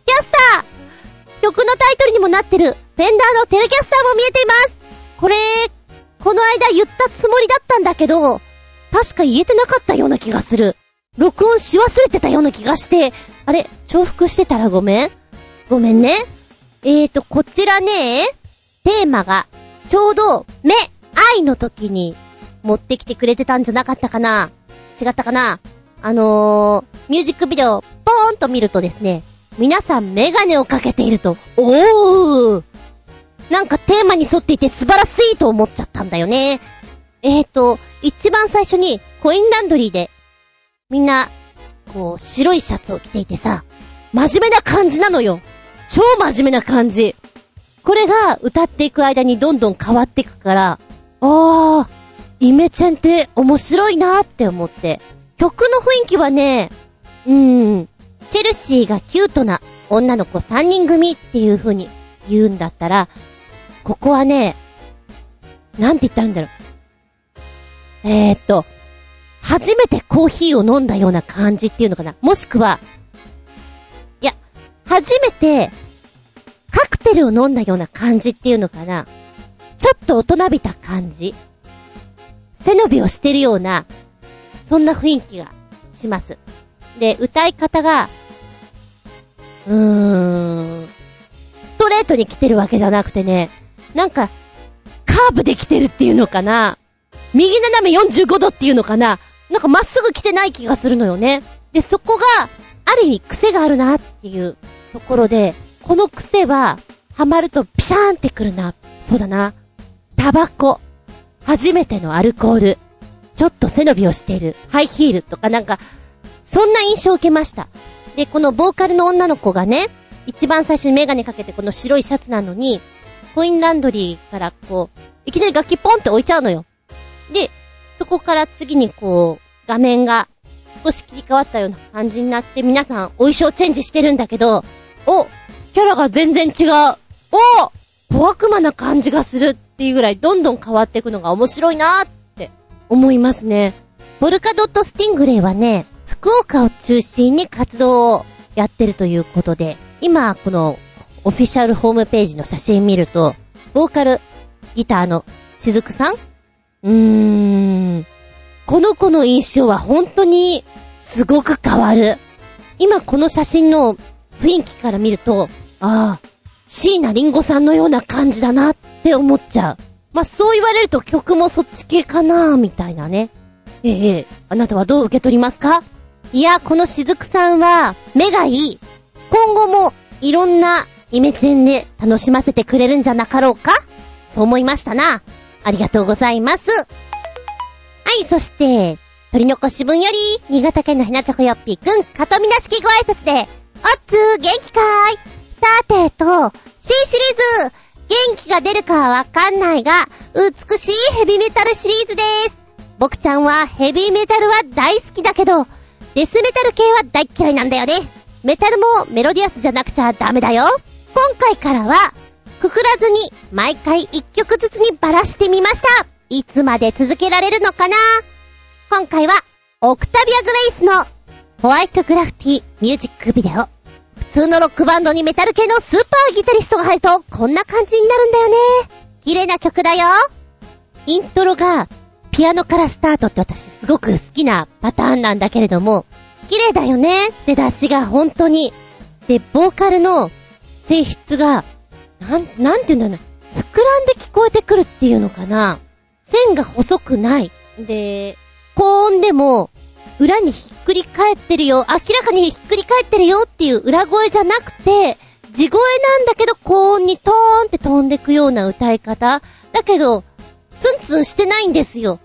キャスター。曲のタイトルにもなってる、フェンダーのテレキャスターも見えています。これ、この間言ったつもりだったんだけど、確か言えてなかったような気がする。録音し忘れてたような気がして、あれ、重複してたらごめん。ごめんね。えーと、こちらね、テーマが、ちょうど、目、愛の時に持ってきてくれてたんじゃなかったかな違ったかなあのー、ミュージックビデオ、ポーンと見るとですね、皆さんメガネをかけていると、おーなんかテーマに沿っていて素晴らしいと思っちゃったんだよね。えーと、一番最初にコインランドリーで、みんな、こう、白いシャツを着ていてさ、真面目な感じなのよ。超真面目な感じ。これが歌っていく間にどんどん変わっていくから、あー、イメチェンって面白いなって思って。曲の雰囲気はね、うん、チェルシーがキュートな女の子3人組っていう風に言うんだったら、ここはね、なんて言ったらいいんだろう。えー、っと、初めてコーヒーを飲んだような感じっていうのかな。もしくは、初めて、カクテルを飲んだような感じっていうのかな。ちょっと大人びた感じ。背伸びをしてるような、そんな雰囲気がします。で、歌い方が、うーん、ストレートに来てるわけじゃなくてね、なんか、カーブできてるっていうのかな右斜め45度っていうのかななんかまっすぐ来てない気がするのよね。で、そこが、ある意味癖があるなっていうところで、この癖は、ハマるとピシャーンってくるな。そうだな。タバコ。初めてのアルコール。ちょっと背伸びをしている。ハイヒールとかなんか、そんな印象を受けました。で、このボーカルの女の子がね、一番最初にメガネかけてこの白いシャツなのに、コインランドリーからこう、いきなり楽器ポンって置いちゃうのよ。で、そこから次にこう、画面が少し切り替わったような感じになって、皆さんお衣装チェンジしてるんだけど、おキャラが全然違うお小悪魔な感じがするっていうぐらいどんどん変わっていくのが面白いなって思いますね。ボルカドットスティングレイはね、福岡を中心に活動をやってるということで、今このオフィシャルホームページの写真見ると、ボーカル、ギターのしずくさん？うーん。この子の印象は本当にすごく変わる。今この写真の雰囲気から見ると、ああ、椎名林檎さんのような感じだなって思っちゃう。まあ、そう言われると曲もそっち系かなみたいなね。ええ、あなたはどう受け取りますか？いや、このしずくさんは、目がいい。今後も、いろんなイメチェンで楽しませてくれるんじゃなかろうか？そう思いましたな。ありがとうございます。はい、そして、取り残し分より、新潟県のひなちょこよっぴーくん、かとみなしきご挨拶で、おっつー、元気かーいさてと、新シリーズ、元気が出るかはわかんないが、美しいヘビメタルシリーズです。僕ちゃんはヘビーメタルは大好きだけど、デスメタル系は大嫌いなんだよね。メタルもメロディアスじゃなくちゃダメだよ。今回からは、くくらずに毎回一曲ずつにばらしてみました。いつまで続けられるのかな？今回は、オクタビア・グレイスのホワイトグラフティミュージックビデオ。普通のロックバンドにメタル系のスーパーギタリストが入ると、こんな感じになるんだよね。綺麗な曲だよ。イントロがピアノからスタートって私すごく好きなパターンなんだけれども、綺麗だよね出だしが本当に。で、ボーカルの性質が、なん、なんて言うんだろうな。膨らんで聞こえてくるっていうのかな。線が細くない。で、高音でも、裏にひっくり返ってるよ、明らかにひっくり返ってるよっていう裏声じゃなくて、地声なんだけど高音にトーンって飛んでくような歌い方。だけど、ツンツンしてないんですよ。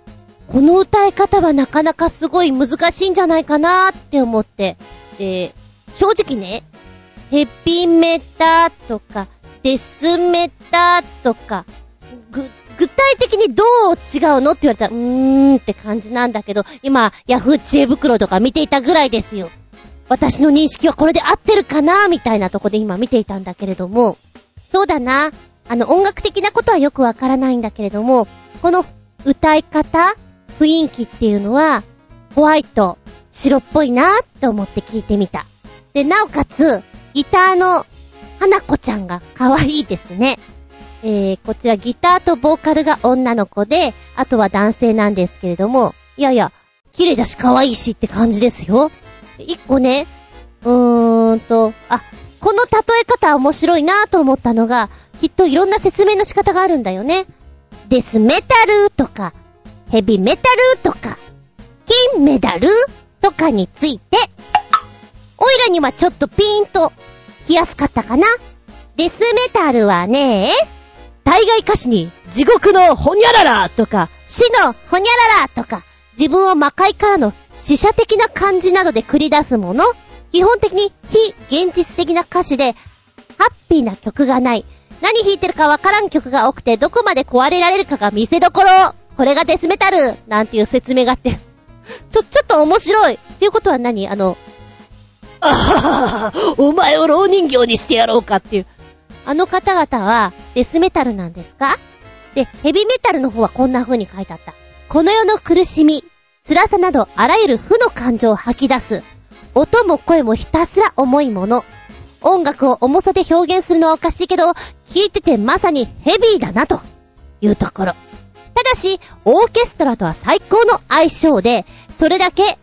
この歌い方はなかなかすごい難しいんじゃないかなって思って。で、正直ね、ヘビメタとか、デスメタとか、具体的にどう違うのって言われたら、うーんって感じなんだけど、今、ヤフー知恵袋とか見ていたぐらいですよ。私の認識はこれで合ってるかなみたいなとこで今見ていたんだけれども、そうだな。あの、音楽的なことはよくわからないんだけれども、この歌い方雰囲気っていうのは、ホワイト、白っぽいなって思って聞いてみた。で、なおかつ、ギターの、花子ちゃんが可愛いですね。えー、こちらギターとボーカルが女の子で、あとは男性なんですけれども、いやいや、綺麗だし可愛いしって感じですよ。一個ね、うーんと、あ、この例え方面白いなと思ったのが、きっといろんな説明の仕方があるんだよね。デスメタルとか、ヘビメタルとか、金メダルとかについて、おいらにはちょっとピーンと、来やすかったかな。デスメタルはね、
大概歌詞に、地獄のほにゃららとか、
死のほにゃららとか、自分を魔界からの死者的な感じなどで繰り出すもの基本的に非現実的な歌詞で、ハッピーな曲がない。何弾いてるかわからん曲が多くて、どこまで壊れられるかが見せどころ。これがデスメタルなんていう説明があってちょ、ちょっと面白い。っていうことは何？あの、
あははお前を老人形にしてやろうかっていう。
あの方々はデスメタルなんですか？で、ヘビメタルの方はこんな風に書いてあった。この世の苦しみ、辛さなどあらゆる負の感情を吐き出す。音も声もひたすら重いもの。音楽を重さで表現するのはおかしいけど、聴いててまさにヘビーだなというところ。ただし、オーケストラとは最高の相性で、それだけ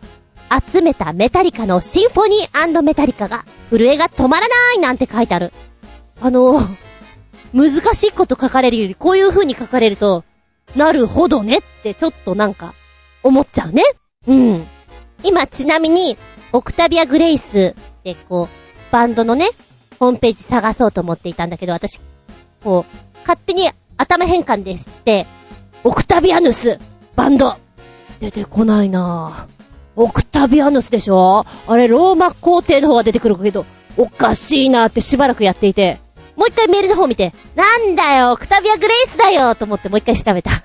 集めたメタリカのシンフォニーメタリカが震えが止まらないなんて書いてある。あの、難しいこと書かれるよりこういう風に書かれると、なるほどねってちょっとなんか思っちゃうね。うん。今ちなみに、オクタビア・グレイスってこう、バンドのね、ホームページ探そうと思っていたんだけど、私、こう、勝手に頭変換で知って、オクタビアヌス、バンド、出てこないなぁ。オクタビアヌスでしょ？あれ、ローマ皇帝の方が出てくるけど、おかしいなってしばらくやっていて、もう一回メールの方見て、なんだよ、オクタビア・グレイスだよと思ってもう一回調べた。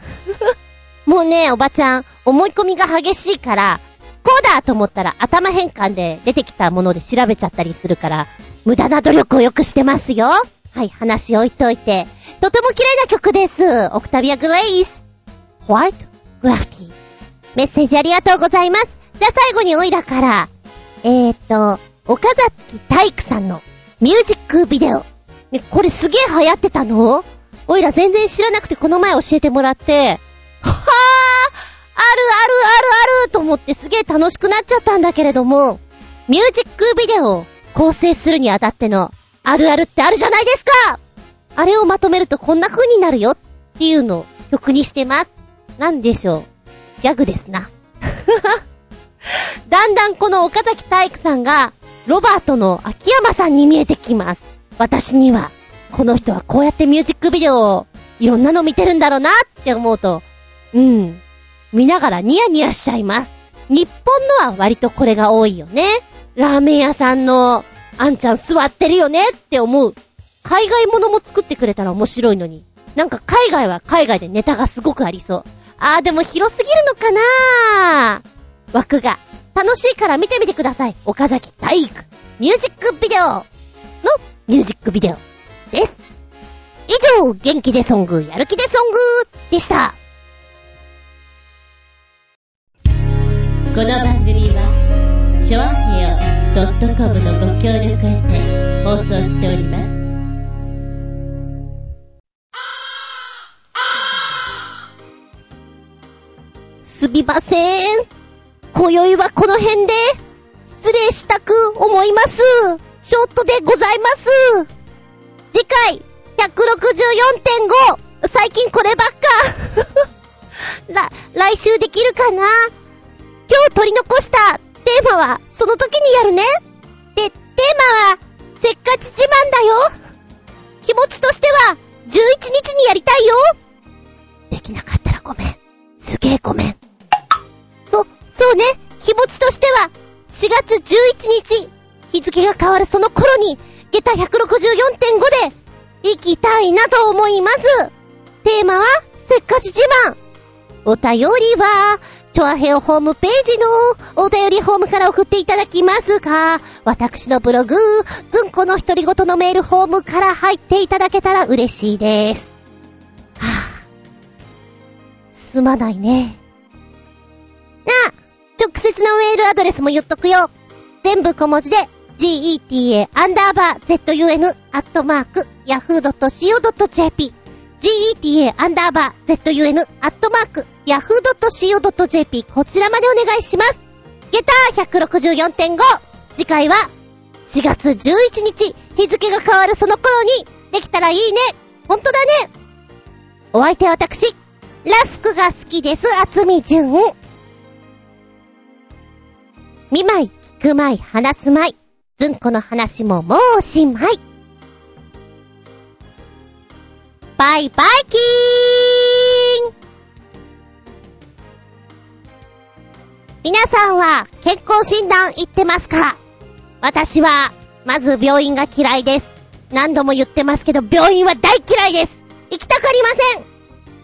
もうね、おばちゃん、思い込みが激しいから、こうだと思ったら頭変換で出てきたもので調べちゃったりするから、無駄な努力をよくしてますよ。はい、話置いといて。とても綺麗な曲です。オクタビア・グレイス。ホワイト・グラフィティ。メッセージありがとうございます。じゃあ最後にオイラから、えーと、岡崎体育さんのミュージックビデオ。ね、これすげえ流行ってたの？オイラ全然知らなくてこの前教えてもらって、はああるあるあるあると思ってすげえ楽しくなっちゃったんだけれども、ミュージックビデオを構成するにあたっての、あるあるってあるじゃないですかあれをまとめるとこんな風になるよっていうのを曲にしてます。なんでしょう？ギャグですな。だんだんこの岡崎体育さんが、ロバートの秋山さんに見えてきます。私には、この人はこうやってミュージックビデオを、いろんなの見てるんだろうなって思うと、うん、見ながらニヤニヤしちゃいます。日本のは割とこれが多いよね。ラーメン屋さんの、あんちゃん座ってるよねって思う。海外ものも作ってくれたら面白いのに。なんか海外は海外でネタがすごくありそう。あーでも広すぎるのかな枠が。楽しいから見てみてください。岡崎体育。ミュージックビデオのミュージックビデオです。以上、元気でソング、やる気でソングでした。
この番組はチョアヘオ .com のご協力へて放送しております
すみません。今宵はこの辺で失礼したく思います。ショートでございます。次回、164.5! 最近こればっか ら、来週できるかな？今日取り残したテーマは、その時にやるね。で、テーマは、せっかち自慢だよ。気持ちとしては、11日にやりたいよ。できなかったらごめん。すげえごめん。そ、そうね。気持ちとしては、4月11日、日付が変わるその頃に、下駄164.5で、行きたいなと思います。テーマは、せっかち自慢。お便りは、チョアヘオホームページのお便りホームから送っていただきますか、私のブログ、ずんこの独り言のメールホームから入っていただけたら嬉しいです。はぁ、すまないね。なあ、直接のメールアドレスも言っとくよ。全部小文字で、geta アンダーバー zun アットマーク yahoo.co.jp geta アンダーバー zun アットマーク yahoo.co.jp こちらまでお願いします。ゲター164.5次回は4月11日。日付が変わるその頃に。できたらいいね。ほんとだね。お相手は私、ラスクが好きです、厚み純。見舞い、聞く舞い、話す舞い。ずんこの話ももうおしまい。バイバイキーン皆さんは健康診断行ってますか？私は、まず病院が嫌いです。何度も言ってますけど、病院は大嫌いです行きたくありません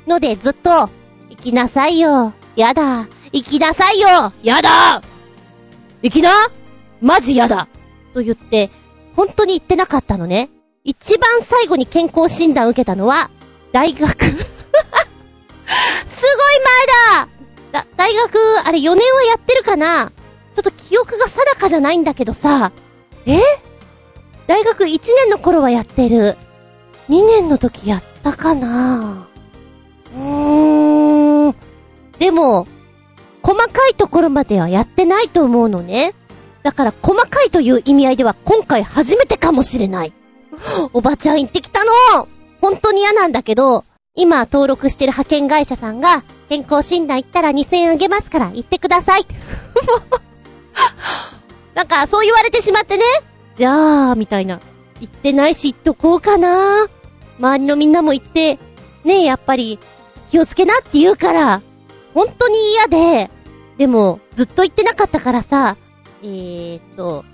のでずっと、行きなさいよ。やだ。行きなさいよ。
やだ行きなマジやだ
と言って、本当に行ってなかったのね。一番最後に健康診断受けたのは、大学。すごい前だだ、大学、あれ4年はやってるかなちょっと記憶が定かじゃないんだけどさ、え？大学1年の頃はやってる。2年の時やったかなうーん。でも、細かいところまではやってないと思うのね。だから細かいという意味合いでは今回初めてかもしれない。おばちゃん行ってきたの本当に嫌なんだけど、今登録してる派遣会社さんが、健康診断行ったら2000円あげますから行ってください。なんかそう言われてしまってね。じゃあ、みたいな。行ってないし行っとこうかな。周りのみんなも行って、ねえ、やっぱり気をつけなって言うから、本当に嫌で、でもずっと行ってなかったからさ、えーっと、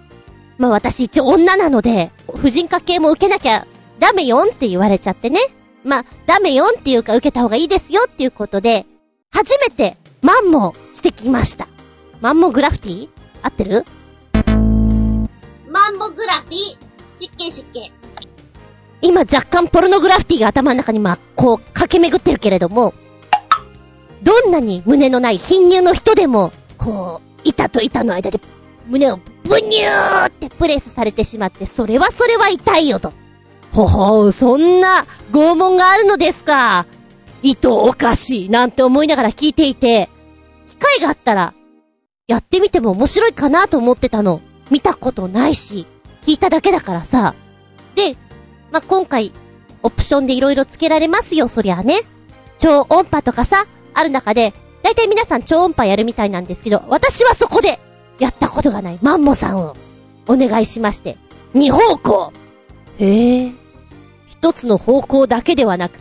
まあ私一応女なので、婦人科系も受けなきゃダメよんって言われちゃってね。まあ、ダメよんっていうか受けた方がいいですよっていうことで、初めてマンモしてきました。マンモグラフィティ？合ってる？
マンボグラフィー、湿気湿気。
今若干ポルノグラフィティが頭の中にまあ、こう駆け巡ってるけれども、どんなに胸のない貧乳の人でも、こう、板と板の間で胸をブニューってプレスされてしまって、それはそれは痛いよと。ほほう、そんな拷問があるのですか。意図おかしい、なんて思いながら聞いていて、機会があったら、やってみても面白いかなと思ってたの。見たことないし、聞いただけだからさ。で、まあ、今回、オプションで色々つけられますよ、そりゃね。超音波とかさ、ある中で、だいたい皆さん超音波やるみたいなんですけど、私はそこで、やったことがないマンモさんを、お願いしまして、二方向へえ。一つの方向だけではなく、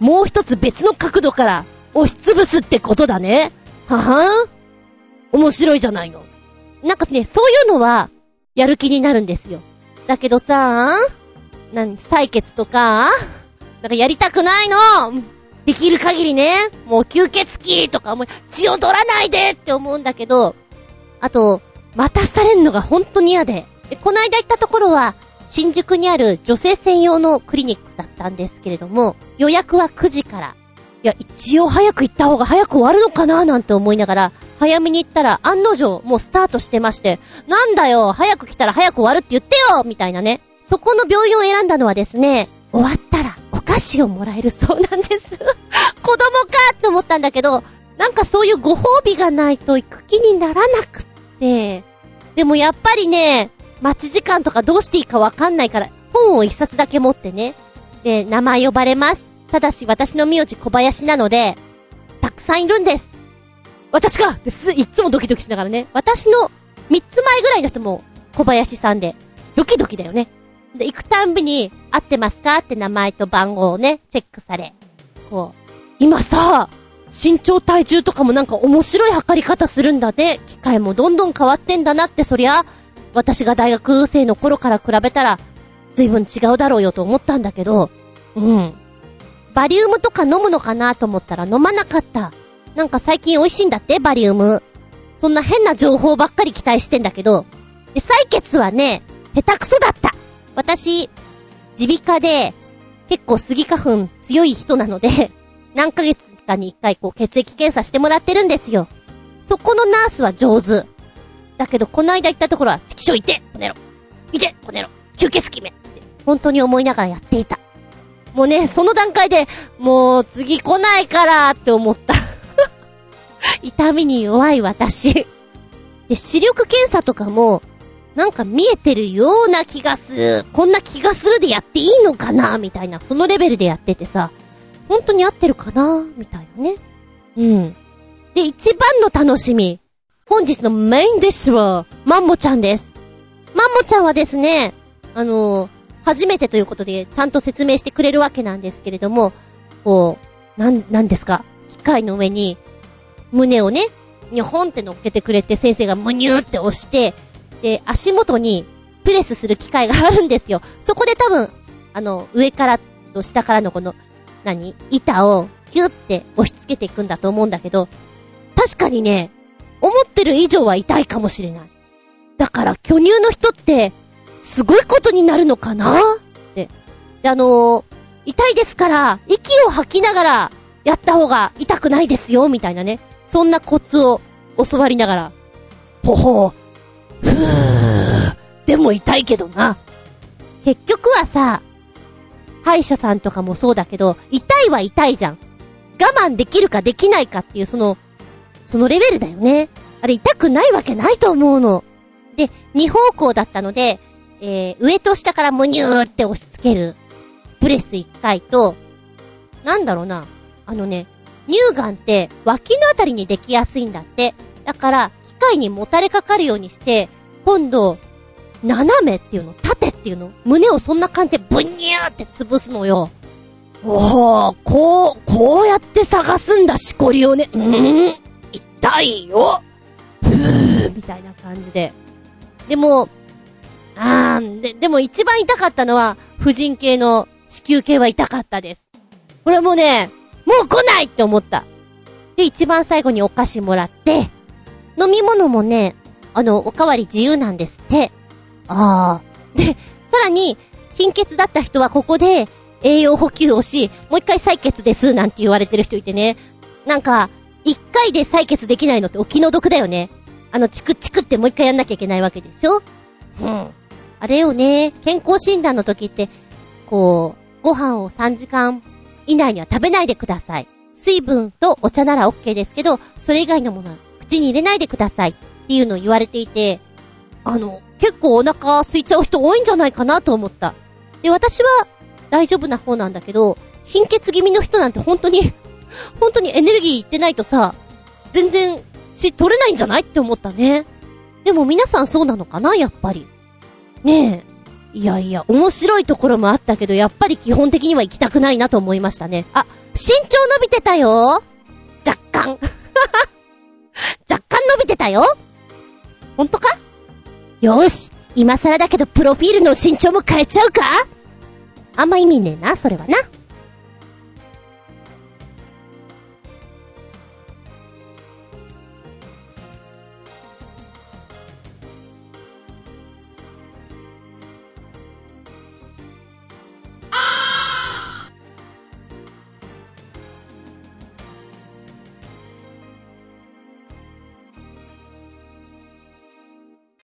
もう一つ別の角度から押しつぶすってことだね。ははん面白いじゃないの。なんかね、そういうのは、やる気になるんですよ。だけどさ、何、採血とか、なんかやりたくないのできる限りね、もう吸血鬼とかもう血を取らないでって思うんだけど、あと、待たされんのが本当に嫌で。でこの間行ったところは、新宿にある女性専用のクリニックだったんですけれども、予約は9時から。いや、一応早く行った方が早く終わるのかななんて思いながら、早めに行ったら案の定もうスタートしてまして、なんだよ、早く来たら早く終わるって言ってよみたいなね。そこの病院を選んだのはですね、終わったらお菓子をもらえるそうなんです。子供かって思ったんだけど、なんかそういうご褒美がないと行く気にならなくて。でもやっぱりね、待ち時間とかどうしていいかわかんないから、本を一冊だけ持ってね。で、名前呼ばれます。ただし私の名字小林なので、たくさんいるんです。私がです、いつもドキドキしながらね。私の3つ前ぐらいの人も小林さんで、ドキドキだよね。で、行くたんびに、合ってますか？って名前と番号をね、チェックされ。こう、今さ、身長体重とかもなんか面白い測り方するんだね。機械もどんどん変わってんだなって、そりゃ、私が大学生の頃から比べたら、随分違うだろうよと思ったんだけど、うん。バリウムとか飲むのかなと思ったら飲まなかった。なんか最近美味しいんだって、バリウム。そんな変な情報ばっかり期待してんだけど、で、採血はね、下手くそだった。私、耳鼻科で、結構スギ花粉強い人なので、何ヶ月かに一回こう血液検査してもらってるんですよ。そこのナースは上手。だけど、この間行ったところは、チキショいてこねろいてこねろ吸血鬼めって、本当に思いながらやっていた。もうね、その段階で、もう次来ないからって思った。痛みに弱い私。で、視力検査とかも、なんか見えてるような気がする。こんな気がするでやっていいのかなみたいな、そのレベルでやっててさ、本当に合ってるかな？みたいなね。うん。で、一番の楽しみ。本日のメインディッシュは、マンモちゃんです。マンモちゃんはですね、あのー、初めてということで、ちゃんと説明してくれるわけなんですけれども、こう、なん、なんですか？機械の上に、胸をね、にょほんって乗っけてくれて、先生がむにゅーって押して、で、足元にプレスする機械があるんですよ。そこで多分、あの、上からと下からのこの、何板をキュッて押し付けていくんだと思うんだけど、確かにね、思ってる以上は痛いかもしれない。だから巨乳の人って、すごいことになるのかな？って。で、あのー、痛いですから、息を吐きながら、やった方が痛くないですよ、みたいなね。そんなコツを教わりながら、ほほう、ふぅでも痛いけどな。結局はさ、歯医者さんとかもそうだけど、痛いは痛いじゃん。我慢できるかできないかっていうその、そのレベルだよね。あれ痛くないわけないと思うの。で、二方向だったので、えー、上と下からむにゅーって押し付ける。プレス一回と、なんだろうな。あのね、乳がんって脇のあたりにできやすいんだって。だから、機械にもたれかかるようにして、今度、斜めっていうの、縦っていうの、胸をそんな感じでブニューって潰すのよ。おー、こう、こうやって探すんだ、しこりをね。うん痛いよふー、みたいな感じで。でも、あー、で、でも一番痛かったのは、婦人系の子宮系は痛かったです。これもね、もう来ないって思った。で、一番最後にお菓子もらって、飲み物もね、あの、おかわり自由なんですって。あー。で、さらに、貧血だった人はここで栄養補給をし、もう一回採血ですなんて言われてる人いてね。なんか、一回で採血できないのってお気の毒だよね。あの、チクチクってもう一回やんなきゃいけないわけでしょ？うん。あれよね、健康診断の時って、こう、ご飯を3時間以内には食べないでください。水分とお茶なら OK ですけど、それ以外のものは口に入れないでくださいっていうのを言われていて、あの、結構お腹空いちゃう人多いんじゃないかなと思った。で、私は大丈夫な方なんだけど、貧血気味の人なんて本当に 本当にエネルギーいってないとさ、全然血取れないんじゃないって思ったね。でも皆さんそうなのかなやっぱり。ねえ。いやいや、面白いところもあったけど、やっぱり基本的には行きたくないなと思いましたね。あ、身長伸びてたよ若干。若干伸びてたよほんとか？よし今更だけどプロフィールの身長も変えちゃうか？あんま意味ねえな、それはな。